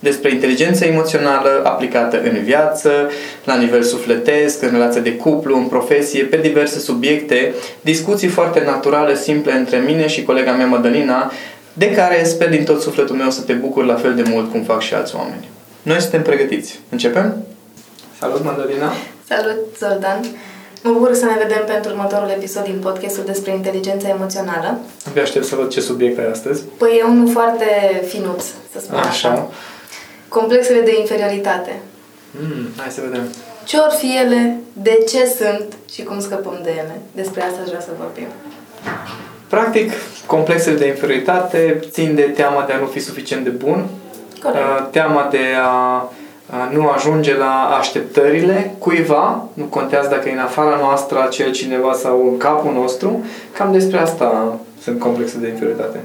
despre inteligența emoțională aplicată în viață, la nivel sufletesc, în relație de cuplu, în profesie, pe diverse subiecte, discuții foarte naturale, simple între mine și colega mea Madalina, de care sper din tot sufletul meu să te bucur la fel de mult cum fac și alți oameni. Noi suntem pregătiți. Începem? Salut, Madalina! Salut, Zoltan! Mă bucur să ne vedem pentru următorul episod din podcastul despre inteligența emoțională. Abia aștept să văd ce subiect ai astăzi. Păi e unul foarte finuț, să spun așa. așa. Complexele de inferioritate. Mm, hai să vedem. Ce or fi ele, de ce sunt și cum scăpăm de ele. Despre asta aș vrea să vorbim. Practic, complexele de inferioritate țin de teama de a nu fi suficient de bun, Corect. Uh, teama de a nu ajunge la așteptările cuiva, nu contează dacă e în afara noastră acel cineva sau în capul nostru, cam despre asta sunt complexe de inferioritate.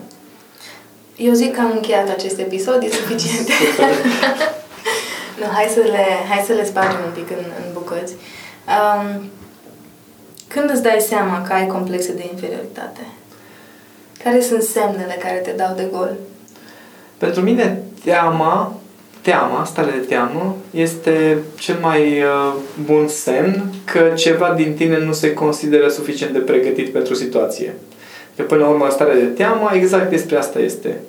Eu zic că am încheiat acest episod, e suficient. nu, hai să le, hai să le spargem un pic în, în bucăți. Um, când îți dai seama că ai complexe de inferioritate? Care sunt semnele care te dau de gol? Pentru mine, teama, teama, starea de teamă, este cel mai uh, bun semn că ceva din tine nu se consideră suficient de pregătit pentru situație. Că până la urmă starea de teamă exact despre asta este.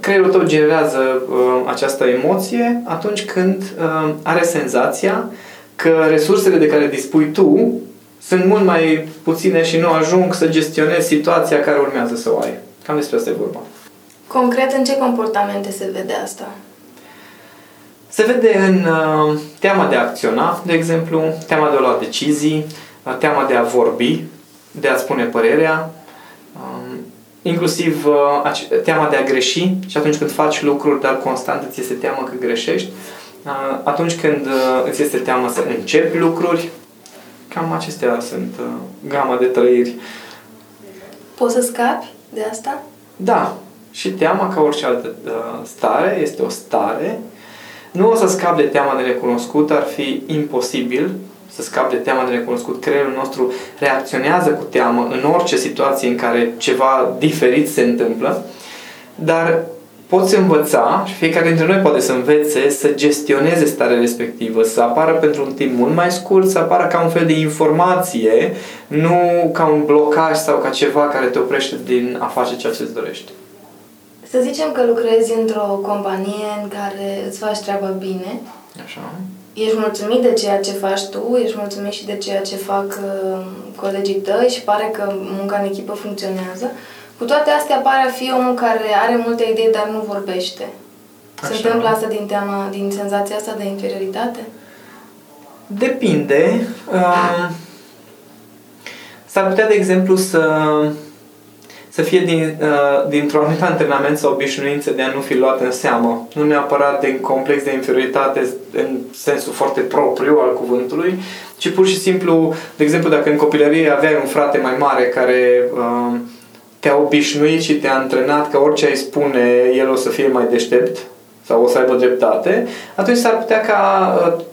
Creierul tău generează uh, această emoție atunci când uh, are senzația că resursele de care dispui tu sunt mult mai puține și nu ajung să gestionezi situația care urmează să o ai. Cam despre asta e vorba. Concret, în ce comportamente se vede asta? Se vede în uh, teama de a acționa, de exemplu, teama de a lua decizii, uh, teama de a vorbi, de a spune părerea, inclusiv uh, teama de a greși și atunci când faci lucruri, dar constant îți este teamă că greșești, uh, atunci când uh, îți este teamă să începi lucruri, cam acestea sunt uh, gama de trăiri. Poți să scapi de asta? Da. Și teama, ca orice altă uh, stare, este o stare. Nu o să scapi de teama de necunoscut, ar fi imposibil, să scap de teama de necunoscut. Creierul nostru reacționează cu teamă în orice situație în care ceva diferit se întâmplă, dar poți învăța și fiecare dintre noi poate să învețe să gestioneze starea respectivă, să apară pentru un timp mult mai scurt, să apară ca un fel de informație, nu ca un blocaj sau ca ceva care te oprește din a face ceea ce îți dorești. Să zicem că lucrezi într-o companie în care îți faci treaba bine. Așa ești mulțumit de ceea ce faci tu, ești mulțumit și de ceea ce fac uh, colegii tăi și pare că munca în echipă funcționează. Cu toate astea pare a fi omul care are multe idei, dar nu vorbește. Așa. Se întâmplă asta din teama, din senzația asta de inferioritate? Depinde. Uh, s-ar putea, de exemplu, să să fie din, uh, dintr-un anumit antrenament sau obișnuință de a nu fi luat în seamă. Nu neapărat din complex de inferioritate în sensul foarte propriu al cuvântului, ci pur și simplu, de exemplu, dacă în copilărie aveai un frate mai mare care uh, te-a obișnuit și te-a antrenat că orice ai spune, el o să fie mai deștept sau o să aibă dreptate, atunci s-ar putea ca uh,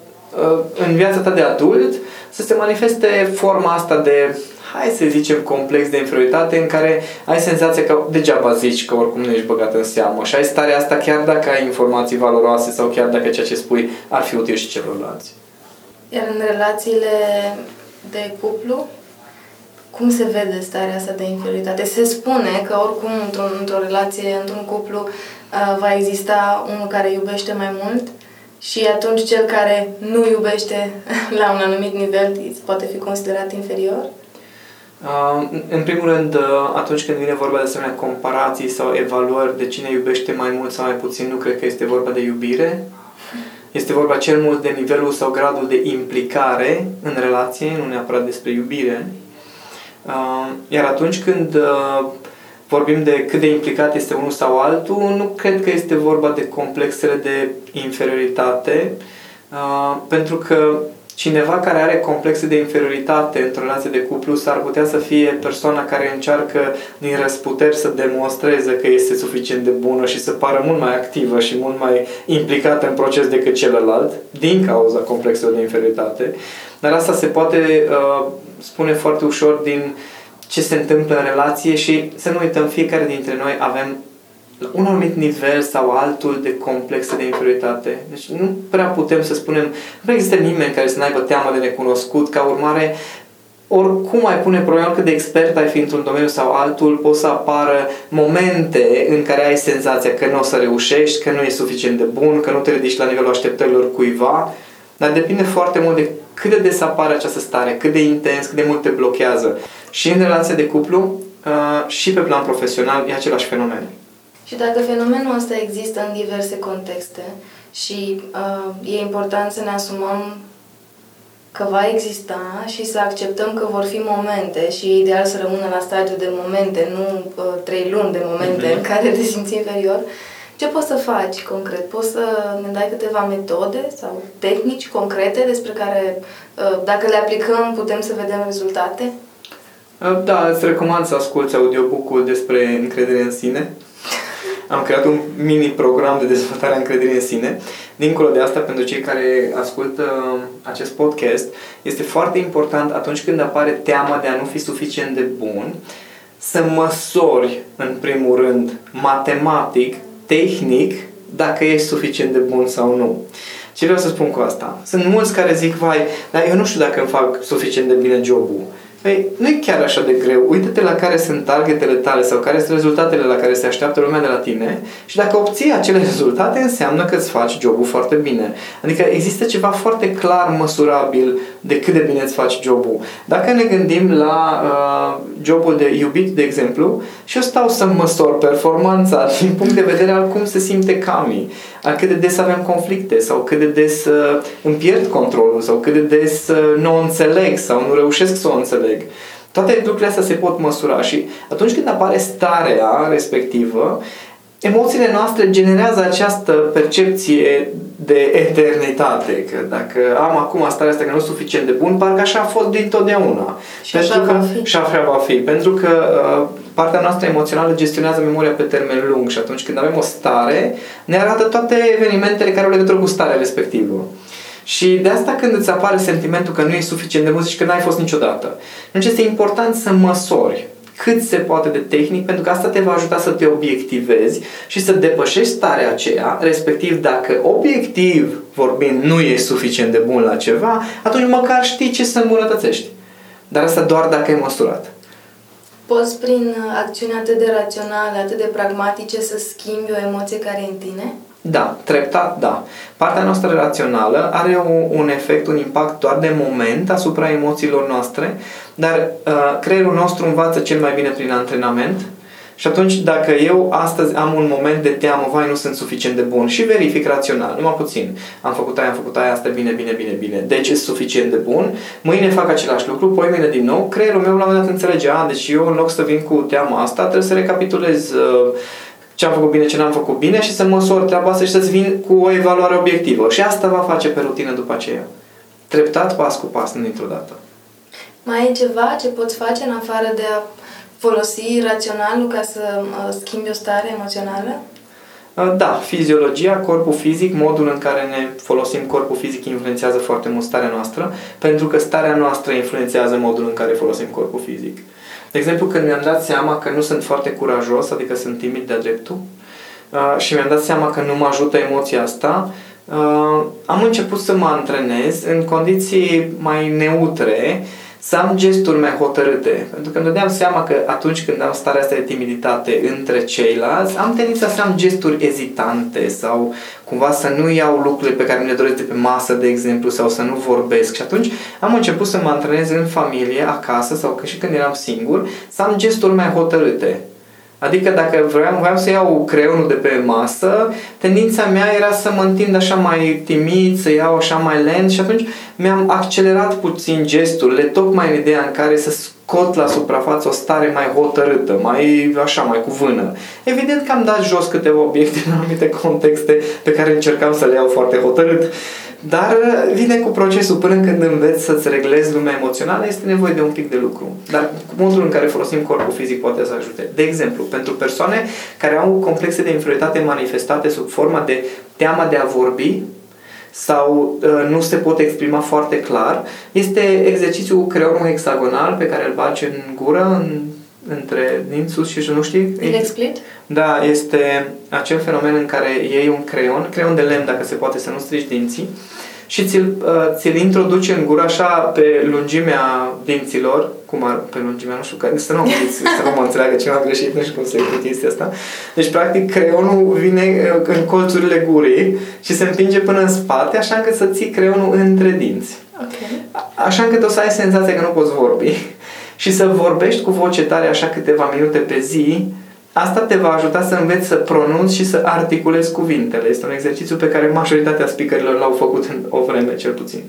uh, în viața ta de adult să se manifeste forma asta de hai să zicem, complex de inferioritate în care ai senzația că degeaba zici că oricum nu ești băgat în seamă și ai starea asta chiar dacă ai informații valoroase sau chiar dacă ceea ce spui ar fi util și celorlalți. Iar în relațiile de cuplu, cum se vede starea asta de inferioritate? Se spune că oricum într-o, într-o relație, într-un cuplu, uh, va exista unul care iubește mai mult și atunci cel care nu iubește la un anumit nivel poate fi considerat inferior? Uh, în primul rând, uh, atunci când vine vorba de asemenea comparații sau evaluări de cine iubește mai mult sau mai puțin, nu cred că este vorba de iubire. Este vorba cel mult de nivelul sau gradul de implicare în relație, nu neapărat despre iubire. Uh, iar atunci când vorbim de cât de implicat este unul sau altul, nu cred că este vorba de complexele de inferioritate, pentru că cineva care are complexe de inferioritate într-o relație de cuplu s-ar putea să fie persoana care încearcă din răsputeri să demonstreze că este suficient de bună și să pară mult mai activă și mult mai implicată în proces decât celălalt, din cauza complexelor de inferioritate. Dar asta se poate uh, spune foarte ușor din ce se întâmplă în relație și să nu uităm, fiecare dintre noi avem la un anumit nivel sau altul de complexe de inferioritate. Deci nu prea putem să spunem, nu există nimeni care să n-aibă teamă de necunoscut, ca urmare, oricum ai pune problema cât de expert ai fi într-un domeniu sau altul, pot să apară momente în care ai senzația că nu o să reușești, că nu e suficient de bun, că nu te ridici la nivelul așteptărilor cuiva, dar depinde foarte mult de cât de des apare această stare, cât de intens, cât de mult te blochează. Și în relația de cuplu, uh, și pe plan profesional, e același fenomen. Și dacă fenomenul ăsta există în diverse contexte și uh, e important să ne asumăm că va exista și să acceptăm că vor fi momente și e ideal să rămână la stadiu de momente, nu uh, trei luni de momente mm-hmm. în care te simți inferior, ce poți să faci concret? Poți să ne dai câteva metode sau tehnici concrete despre care, uh, dacă le aplicăm, putem să vedem rezultate? Uh, da, îți recomand să asculti audiobook-ul despre încredere în sine am creat un mini program de dezvoltare a încrederii în sine. Dincolo de asta, pentru cei care ascultă um, acest podcast, este foarte important atunci când apare teama de a nu fi suficient de bun, să măsori, în primul rând, matematic, tehnic, dacă ești suficient de bun sau nu. Ce vreau să spun cu asta? Sunt mulți care zic, vai, dar eu nu știu dacă îmi fac suficient de bine jobul. Păi, nu e chiar așa de greu. Uită-te la care sunt targetele tale sau care sunt rezultatele la care se așteaptă lumea de la tine și dacă obții acele rezultate, înseamnă că îți faci jobul foarte bine. Adică există ceva foarte clar măsurabil de cât de bine îți faci jobul. Dacă ne gândim la uh, jobul de iubit, de exemplu, și eu stau să măsor performanța din punct de vedere al cum se simte Cami, al cât de des avem conflicte sau cât de des uh, îmi pierd controlul sau cât de des uh, nu o înțeleg sau nu reușesc să o înțeleg. Toate lucrurile astea se pot măsura și atunci când apare starea respectivă, emoțiile noastre generează această percepție de eternitate, că dacă am acum starea asta că nu e suficient de bun, parcă așa a fost dintotdeauna. Și pentru așa că, va fi. Și așa va fi. Pentru că uh, partea noastră emoțională gestionează memoria pe termen lung și atunci când avem o stare, ne arată toate evenimentele care au legătură cu starea respectivă. Și de asta când îți apare sentimentul că nu e suficient de bun, și că n-ai fost niciodată. Deci este important să măsori cât se poate de tehnic, pentru că asta te va ajuta să te obiectivezi și să depășești starea aceea, respectiv dacă obiectiv vorbind nu e suficient de bun la ceva, atunci măcar știi ce să îmbunătățești. Dar asta doar dacă ai măsurat. Poți prin acțiuni atât de raționale, atât de pragmatice să schimbi o emoție care e în tine? Da, treptat, da. Partea noastră rațională are un, un efect, un impact doar de moment asupra emoțiilor noastre, dar uh, creierul nostru învață cel mai bine prin antrenament și atunci dacă eu astăzi am un moment de teamă, vai, nu sunt suficient de bun și verific rațional, numai puțin, am făcut aia, am făcut aia, asta bine, bine, bine, bine, deci sunt suficient de bun, mâine fac același lucru, poi mâine din nou, creierul meu la un moment dat înțelege, a, deci eu în loc să vin cu teama asta, trebuie să recapitulez uh, ce am făcut bine, ce n-am făcut bbine și să măsor treaba asta și să-ți vin cu o evaluare obiectivă. Și asta va face pe rutină după aceea. Treptat, pas cu pas, nu dintr-o dată. Mai e ceva ce poți face în afară de a folosi raționalul ca să uh, schimbi o stare emoțională? Uh, da, fiziologia, corpul fizic, modul în care ne folosim corpul fizic influențează foarte mult starea noastră, pentru că starea noastră influențează modul în care folosim corpul fizic. De exemplu, când mi-am dat seama că nu sunt foarte curajos, adică sunt timid de-a dreptul, uh, și mi-am dat seama că nu mă ajută emoția asta, uh, am început să mă antrenez în condiții mai neutre, să am gesturi mai hotărâte. Pentru că îmi dădeam seama că atunci când am starea asta de timiditate între ceilalți, am tendința să am gesturi ezitante sau cumva să nu iau lucrurile pe care mi le doresc de pe masă, de exemplu, sau să nu vorbesc. Și atunci am început să mă antrenez în familie, acasă sau că și când eram singur, să am gesturi mai hotărâte. Adică dacă vreau, vreau să iau creionul de pe masă, tendința mea era să mă întind așa mai timid, să iau așa mai lent și atunci mi-am accelerat puțin gesturile, tocmai în ideea în care să scot la suprafață o stare mai hotărâtă, mai așa, mai cu vână. Evident că am dat jos câteva obiecte în anumite contexte pe care încercam să le iau foarte hotărât. Dar uh, vine cu procesul. Până când înveți să-ți reglezi lumea emoțională, este nevoie de un pic de lucru. Dar modul în care folosim corpul fizic poate să ajute. De exemplu, pentru persoane care au complexe de inferioritate manifestate sub forma de teama de a vorbi, sau uh, nu se pot exprima foarte clar, este exercițiul cu creionul hexagonal pe care îl bagi în gură, în între din sus și nu știi? Îl explic? Da, este acel fenomen în care iei un creion, creion de lemn dacă se poate să nu strici dinții, și ți-l, uh, ți-l introduci în gură așa pe lungimea dinților, cum ar, pe lungimea, nu știu, să nu, să nu mă înțeleagă cineva greșit, nu știu cum se face chestia asta. Deci, practic, creionul vine uh, în colțurile gurii și se împinge până în spate, așa încât să ții creionul între dinți. Okay. Așa încât o să ai senzația că nu poți vorbi și să vorbești cu voce tare așa câteva minute pe zi, asta te va ajuta să înveți să pronunți și să articulezi cuvintele. Este un exercițiu pe care majoritatea speakerilor l-au făcut în o vreme, cel puțin.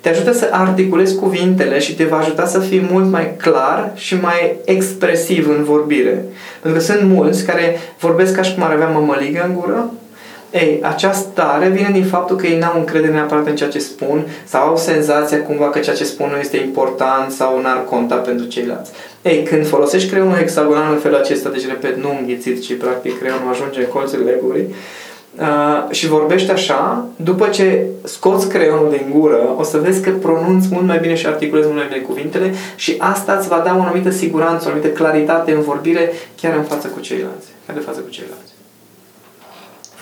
Te ajută să articulezi cuvintele și te va ajuta să fii mult mai clar și mai expresiv în vorbire. Pentru că sunt mulți care vorbesc ca și cum ar avea mămăligă în gură, ei, această stare vine din faptul că ei n-au încredere neapărat în ceea ce spun sau au senzația cumva că ceea ce spun nu este important sau n-ar conta pentru ceilalți. Ei, când folosești creionul hexagonal în felul acesta, deci repet, nu înghițit, ci practic creionul ajunge în colțurile gurii, Uh, și vorbești așa, după ce scoți creionul din gură, o să vezi că pronunți mult mai bine și articulezi mult mai bine cuvintele și asta îți va da o anumită siguranță, o anumită claritate în vorbire chiar în față cu ceilalți. Chiar de față cu ceilalți.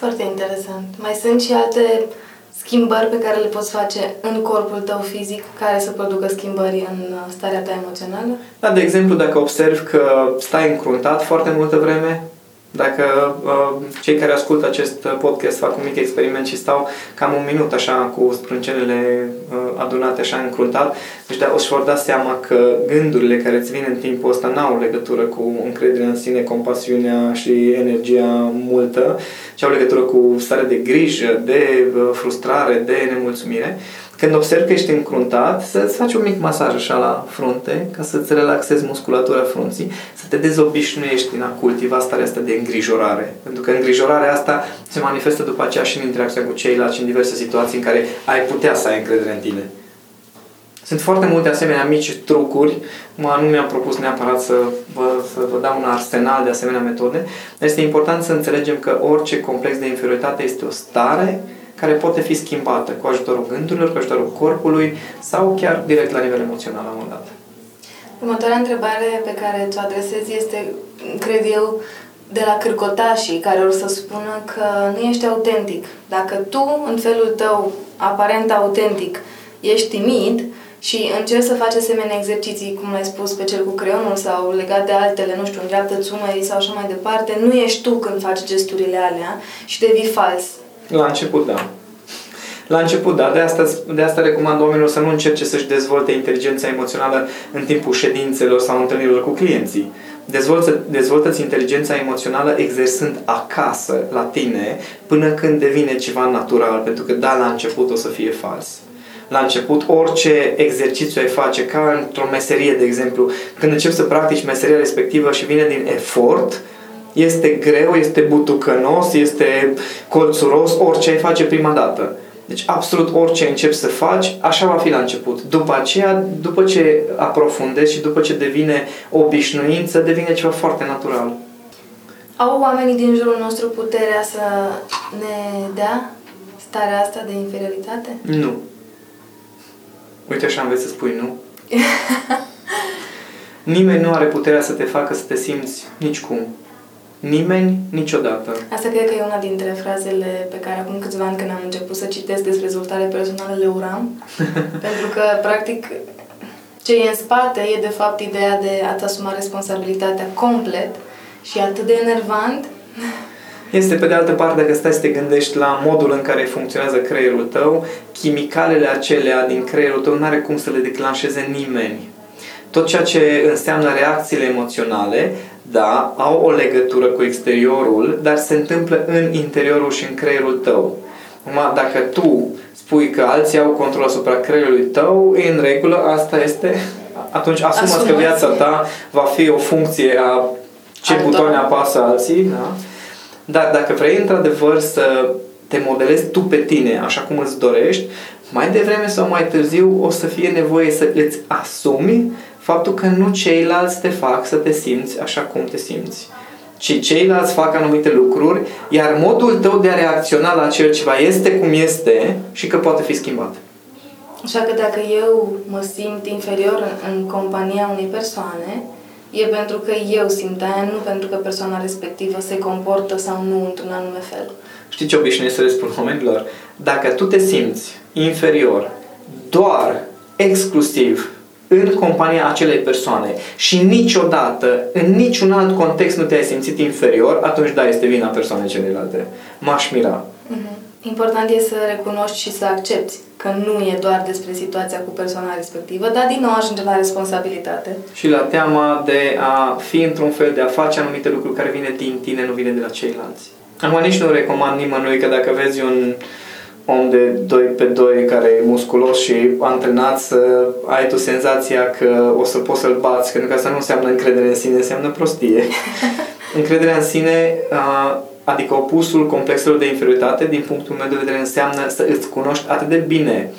Foarte interesant. Mai sunt și alte schimbări pe care le poți face în corpul tău fizic care să producă schimbări în starea ta emoțională? Da, de exemplu, dacă observ că stai încruntat foarte multă vreme, dacă uh, cei care ascultă acest podcast fac un mic experiment și stau cam un minut așa cu sprâncenele uh, adunate așa încruntat, deci da, își vor da seama că gândurile care îți vin în timpul ăsta n-au legătură cu încrederea în sine, compasiunea și energia multă, ci au legătură cu starea de grijă, de uh, frustrare, de nemulțumire. Când observi că ești încruntat, să-ți faci un mic masaj așa la frunte, ca să-ți relaxezi musculatura frunții, să te dezobișnuiești din a cultiva starea asta de îngrijorare. Pentru că îngrijorarea asta se manifestă după aceea și în interacția cu ceilalți și în diverse situații în care ai putea să ai încredere în tine. Sunt foarte multe asemenea mici trucuri, mă, nu mi-am propus neapărat să vă, să vă dau un arsenal de asemenea metode, este important să înțelegem că orice complex de inferioritate este o stare care poate fi schimbată cu ajutorul gândurilor, cu ajutorul corpului sau chiar direct la nivel emoțional la un moment dat. Următoarea întrebare pe care ți-o adresez este, cred eu, de la cârcotașii care or să spună că nu ești autentic. Dacă tu, în felul tău aparent autentic, ești timid și încerci să faci asemenea exerciții, cum ai spus, pe cel cu creionul sau legat de altele, nu știu, îndreaptă-ți umerii sau așa mai departe, nu ești tu când faci gesturile alea și devii fals. La început, da. La început, da, de asta, de asta recomand oamenilor să nu încerce să-și dezvolte inteligența emoțională în timpul ședințelor sau întâlnirilor cu clienții. Dezvoltă, dezvoltă-ți inteligența emoțională exersând acasă, la tine, până când devine ceva natural, pentru că, da, la început o să fie fals. La început, orice exercițiu ai face, ca într-o meserie, de exemplu, când începi să practici meseria respectivă și vine din efort, este greu, este butucănos, este colțuros, orice ai face prima dată. Deci absolut orice începi să faci, așa va fi la început. După aceea, după ce aprofundezi și după ce devine obișnuință, devine ceva foarte natural. Au oamenii din jurul nostru puterea să ne dea starea asta de inferioritate? Nu. Uite așa am vrut să spui nu. Nimeni nu are puterea să te facă să te simți nicicum. Nimeni, niciodată. Asta cred că e una dintre frazele pe care acum câțiva ani când am început să citesc despre dezvoltare personală le uram. pentru că, practic, ce e în spate e de fapt ideea de a-ți asuma responsabilitatea complet și atât de enervant. Este, pe de altă parte, dacă stai să te gândești la modul în care funcționează creierul tău, chimicalele acelea din creierul tău nu are cum să le declanșeze nimeni. Tot ceea ce înseamnă reacțiile emoționale, da, au o legătură cu exteriorul, dar se întâmplă în interiorul și în creierul tău. Acum, dacă tu spui că alții au control asupra creierului tău, e în regulă, asta este, atunci asumă că viața ta va fi o funcție a ce Altor. butoane apasă alții, da? Dar dacă vrei într-adevăr să te modelezi tu pe tine așa cum îți dorești, mai devreme sau mai târziu o să fie nevoie să îți asumi faptul că nu ceilalți te fac să te simți așa cum te simți. Ci ceilalți fac anumite lucruri, iar modul tău de a reacționa la acel ceva este cum este și că poate fi schimbat. Așa că dacă eu mă simt inferior în, în compania unei persoane, e pentru că eu simt aia, nu pentru că persoana respectivă se comportă sau nu într-un anume fel. Știi ce obișnuiesc să le spun momentelor? Dacă tu te simți inferior doar, exclusiv, în compania acelei persoane și niciodată, în niciun alt context nu te-ai simțit inferior, atunci da, este vina persoanei celelalte. M-aș mira. Mm-hmm. Important e să recunoști și să accepti că nu e doar despre situația cu persoana respectivă, dar din nou ajunge la responsabilitate. Și la teama de a fi într-un fel, de a face anumite lucruri care vine din tine, nu vine de la ceilalți. Acum nici nu recomand nimănui că dacă vezi un om de 2 pe 2 care e musculos și antrenat să ai tu senzația că o să poți să-l bați, pentru că asta nu înseamnă încredere în sine, înseamnă prostie. Încrederea în sine, adică opusul complexelor de inferioritate, din punctul meu de vedere, înseamnă să îți cunoști atât de bine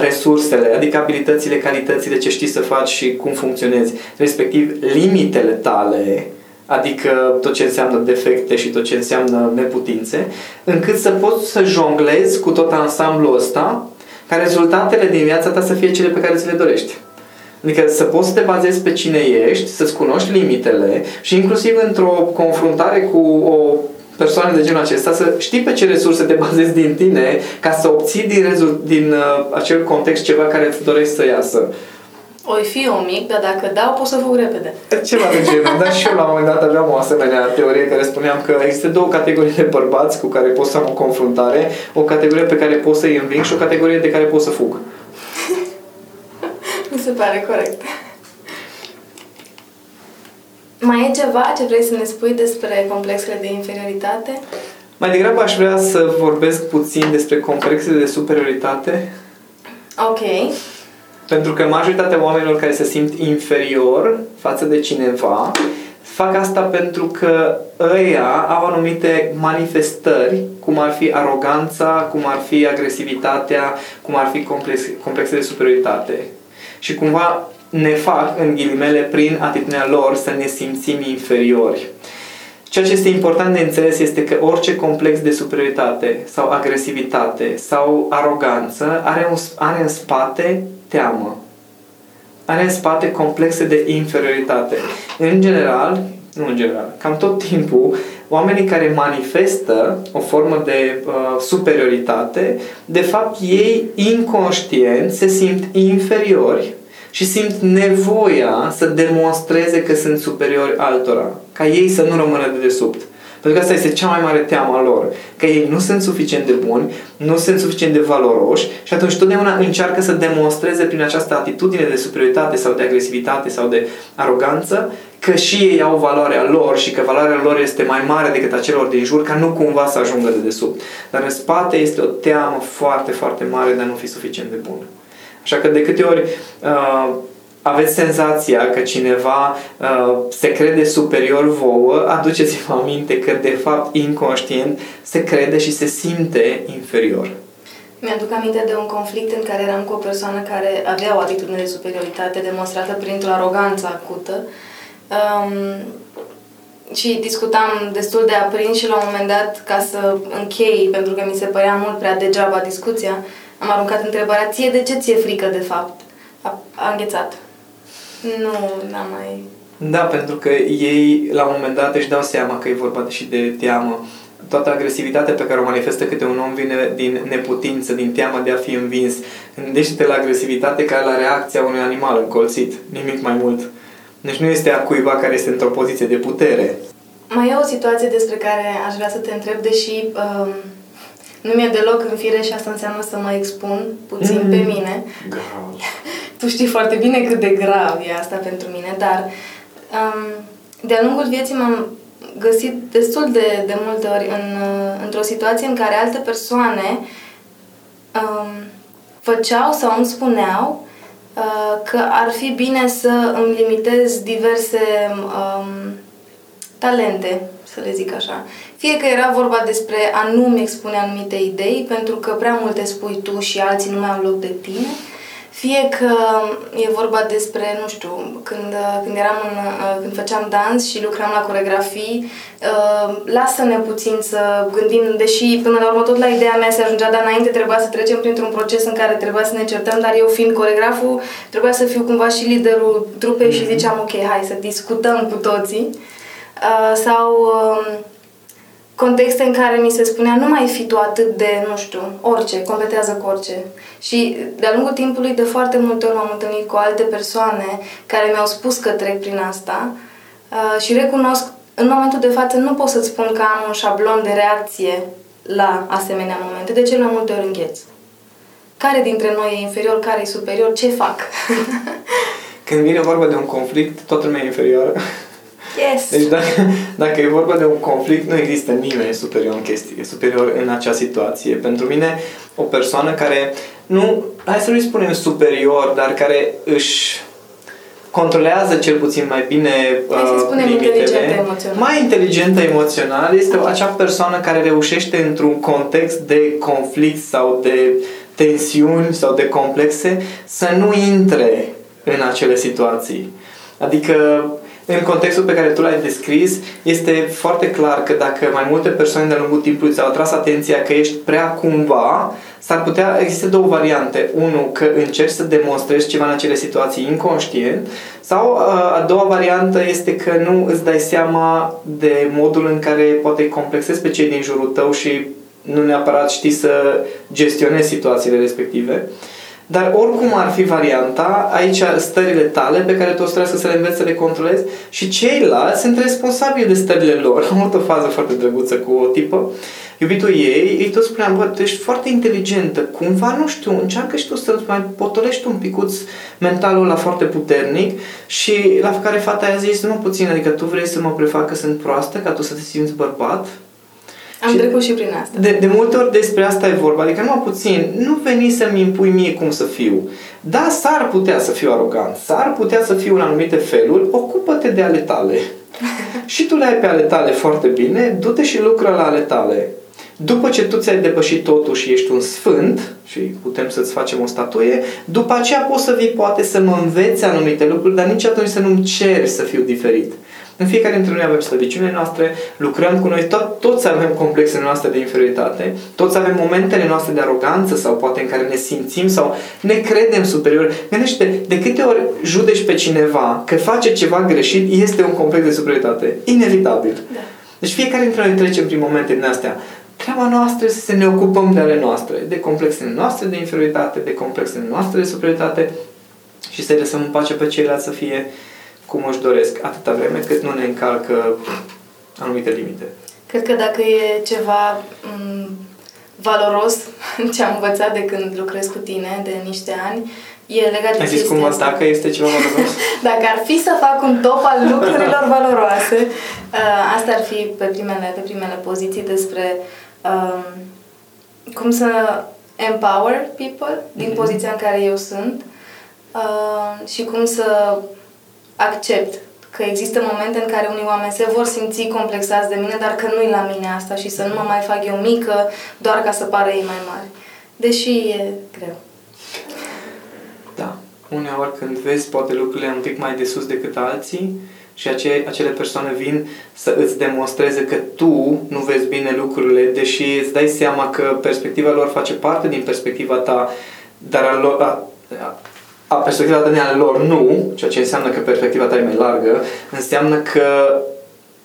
resursele, adică abilitățile, calitățile, ce știi să faci și cum funcționezi, respectiv limitele tale, adică tot ce înseamnă defecte și tot ce înseamnă neputințe, încât să poți să jonglezi cu tot ansamblul ăsta, ca rezultatele din viața ta să fie cele pe care ți le dorești. Adică să poți să te bazezi pe cine ești, să-ți cunoști limitele și inclusiv într-o confruntare cu o persoană de genul acesta, să știi pe ce resurse te bazezi din tine ca să obții din, rezult, din uh, acel context ceva care îți dorești să iasă. Oi fi o mic, dar dacă dau, pot să fug repede. Ceva de genul. Dar și eu la un moment dat aveam o asemenea teorie care spuneam că există două categorii de bărbați cu care pot să am o confruntare, o categorie pe care pot să-i înving și o categorie de care pot să fug. Mi se pare corect. Mai e ceva ce vrei să ne spui despre complexele de inferioritate? Mai degrabă aș vrea să vorbesc puțin despre complexele de superioritate. Ok. Pentru că majoritatea oamenilor care se simt inferior față de cineva fac asta pentru că ăia au anumite manifestări, cum ar fi aroganța, cum ar fi agresivitatea, cum ar fi complex, complexe de superioritate. Și cumva ne fac, în ghilimele, prin atitudinea lor să ne simțim inferiori. Ceea ce este important de înțeles este că orice complex de superioritate sau agresivitate sau aroganță are, un, are în spate teamă. Are în spate complexe de inferioritate. În general, nu în general, cam tot timpul, oamenii care manifestă o formă de uh, superioritate, de fapt ei inconștient se simt inferiori și simt nevoia să demonstreze că sunt superiori altora, ca ei să nu rămână de desubt. Pentru că asta este cea mai mare teamă a lor. Că ei nu sunt suficient de buni, nu sunt suficient de valoroși și atunci totdeauna încearcă să demonstreze prin această atitudine de superioritate sau de agresivitate sau de aroganță că și ei au valoarea lor și că valoarea lor este mai mare decât a celor din jur, ca nu cumva să ajungă de desubt. Dar în spate este o teamă foarte, foarte mare de a nu fi suficient de bun. Așa că de câte ori uh, aveți senzația că cineva uh, se crede superior vouă, aduceți-vă aminte că de fapt inconștient se crede și se simte inferior. Mi-aduc aminte de un conflict în care eram cu o persoană care avea o atitudine de superioritate demonstrată printr-o aroganță acută um, și discutam destul de aprins și la un moment dat, ca să închei, pentru că mi se părea mult prea degeaba discuția, am aruncat întrebarea, ție de ce ție frică de fapt? A, a înghețat. Nu, n-am mai... Da, pentru că ei la un moment dat își dau seama că e vorba și de teamă. toată agresivitatea pe care o manifestă câte un om vine din neputință, din teama de a fi învins. Gândește-te la agresivitate ca la reacția unui animal încolțit, nimic mai mult. Deci nu este a cuiva care este într-o poziție de putere. Mai e o situație despre care aș vrea să te întreb, deși um, nu mi-e deloc în fire și asta înseamnă să mă expun puțin mm. pe mine. Grav. Tu știi foarte bine cât de grav e asta pentru mine, dar um, de-a lungul vieții m-am găsit destul de, de multe ori în, într-o situație în care alte persoane um, făceau sau îmi spuneau uh, că ar fi bine să îmi limitez diverse um, talente, să le zic așa. Fie că era vorba despre a nu-mi expune anumite idei, pentru că prea multe spui tu și alții nu mai au loc de tine, fie că e vorba despre, nu știu, când, când eram în, când făceam dans și lucram la coregrafii, uh, lasă-ne puțin să gândim, deși până la urmă tot la ideea mea se ajungea, dar înainte trebuia să trecem printr-un proces în care trebuia să ne certăm, dar eu fiind coregraful, trebuia să fiu cumva și liderul trupei mm-hmm. și mhm. ziceam, ok, hai să discutăm cu toții. Uh, sau uh, contexte în care mi se spunea nu mai fi tu atât de, nu știu, orice, competează cu orice. Și de-a lungul timpului, de foarte multe ori m-am întâlnit cu alte persoane care mi-au spus că trec prin asta uh, și recunosc, în momentul de față nu pot să-ți spun că am un șablon de reacție la asemenea momente, de cele mai multe ori îngheț. Care dintre noi e inferior, care e superior, ce fac? Când vine vorba de un conflict, toată lumea e inferioară. Yes. Deci dacă, dacă e vorba de un conflict, nu există nimeni superior în chestie, superior în acea situație. Pentru mine, o persoană care, nu, hai să nu-i spunem superior, dar care își controlează cel puțin mai bine uh, limitele, mai inteligentă emoțional, este acea persoană care reușește într-un context de conflict sau de tensiuni sau de complexe să nu intre în acele situații. Adică în contextul pe care tu l-ai descris, este foarte clar că dacă mai multe persoane de-a lungul timpului ți-au atras atenția că ești prea cumva, s-ar putea, există două variante. Unu, că încerci să demonstrezi ceva în acele situații inconștient sau a doua variantă este că nu îți dai seama de modul în care poate complexezi pe cei din jurul tău și nu neapărat știi să gestionezi situațiile respective. Uh, dar oricum ar fi varianta, aici stările tale pe care tu o să trebuie să le înveți să le controlezi și ceilalți sunt responsabili de stările lor. Am avut o fază foarte drăguță cu o tipă, iubitul ei, ei tot spuneam, bă, tu ești foarte inteligentă, cumva, nu știu, încearcă și tu să mai potolești un picuț mentalul la foarte puternic. Și la care fata a zis, nu puțin, adică tu vrei să mă prefac că sunt proastă, ca tu să te simți bărbat, am și trecut și prin asta. De, de multe ori despre asta e vorba. Adică numai puțin, nu veni să-mi impui mie cum să fiu. Da, s-ar putea să fiu arogant, s-ar putea să fiu în anumite feluri, ocupă-te de ale tale. și tu le ai pe ale tale foarte bine, du-te și lucră la ale tale. După ce tu ți-ai depășit totul și ești un sfânt, și putem să-ți facem o statuie, după aceea poți să vii poate să mă înveți anumite lucruri, dar nici atunci să nu-mi ceri să fiu diferit. În fiecare dintre noi avem slăbiciunile noastre, lucrăm cu noi, tot, toți avem complexele noastre de inferioritate, toți avem momentele noastre de aroganță sau poate în care ne simțim sau ne credem superior. Gândește, de câte ori judeci pe cineva că face ceva greșit, este un complex de superioritate. Inevitabil. Da. Deci fiecare dintre noi trecem prin momente din astea. Treaba noastră este să ne ocupăm de ale noastre, de complexele noastre de inferioritate, de complexele noastre de superioritate și să-i lăsăm în pace pe ceilalți să fie cum își doresc, atâta vreme cât nu ne încalcă anumite limite. Cred că dacă e ceva m- valoros ce am învățat de când lucrez cu tine de niște ani, e legat de Ai zis cumva asta. dacă este ceva valoros? dacă ar fi să fac un top al lucrurilor valoroase, uh, asta ar fi pe primele, pe primele poziții despre um, cum să empower people din mm-hmm. poziția în care eu sunt uh, și cum să accept că există momente în care unii oameni se vor simți complexați de mine, dar că nu-i la mine asta și să nu mă mai fac eu mică doar ca să pară ei mai mari. Deși e greu. Da. Uneori când vezi poate lucrurile un pic mai de sus decât alții și acele, acele persoane vin să îți demonstreze că tu nu vezi bine lucrurile, deși îți dai seama că perspectiva lor face parte din perspectiva ta, dar a, lor, a, a perspectiva ta ale lor nu, ceea ce înseamnă că perspectiva ta e mai largă, înseamnă că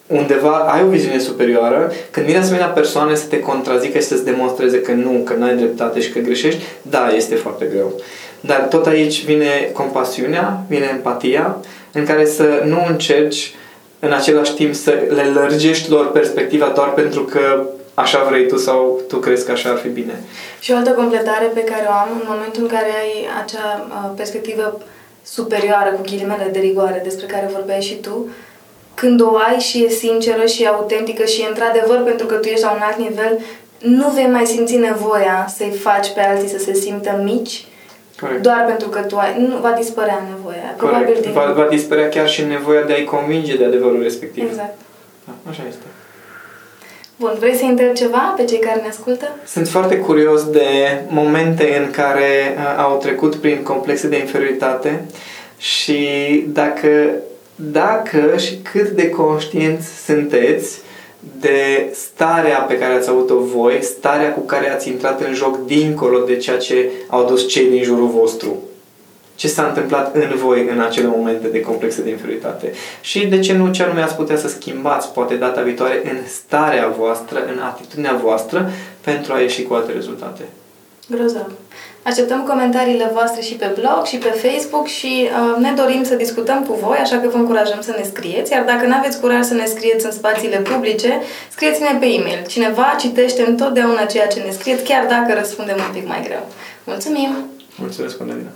undeva ai o viziune superioară, când vine asemenea persoane să te contrazică și să-ți demonstreze că nu, că n-ai dreptate și că greșești, da, este foarte greu. Dar tot aici vine compasiunea, vine empatia, în care să nu încerci în același timp să le lărgești lor perspectiva doar pentru că așa vrei tu sau tu crezi că așa ar fi bine. Și o altă completare pe care o am în momentul în care ai acea uh, perspectivă superioară cu ghilimele de rigoare despre care vorbeai și tu, când o ai și e sinceră și e autentică și e într-adevăr pentru că tu ești la un alt nivel, nu vei mai simți nevoia să-i faci pe alții să se simtă mici Corect. doar pentru că tu ai... Nu va dispărea nevoia. Probabil din... va, va dispărea chiar și nevoia de a-i convinge de adevărul respectiv. Exact. Da, așa este. Bun, vrei să întreb ceva pe cei care ne ascultă? Sunt foarte curios de momente în care uh, au trecut prin complexe de inferioritate și dacă, dacă și cât de conștienți sunteți de starea pe care ați avut-o voi, starea cu care ați intrat în joc dincolo de ceea ce au dus cei din jurul vostru ce s-a întâmplat în voi în acele momente de complexe de inferioritate și de ce nu ce anume ați putea să schimbați poate data viitoare în starea voastră, în atitudinea voastră pentru a ieși cu alte rezultate. Grozav. Așteptăm comentariile voastre și pe blog și pe Facebook și uh, ne dorim să discutăm cu voi, așa că vă încurajăm să ne scrieți, iar dacă nu aveți curaj să ne scrieți în spațiile publice, scrieți-ne pe e-mail. Cineva citește întotdeauna ceea ce ne scrieți, chiar dacă răspundem un pic mai greu. Mulțumim! Mulțumesc, Cornelia!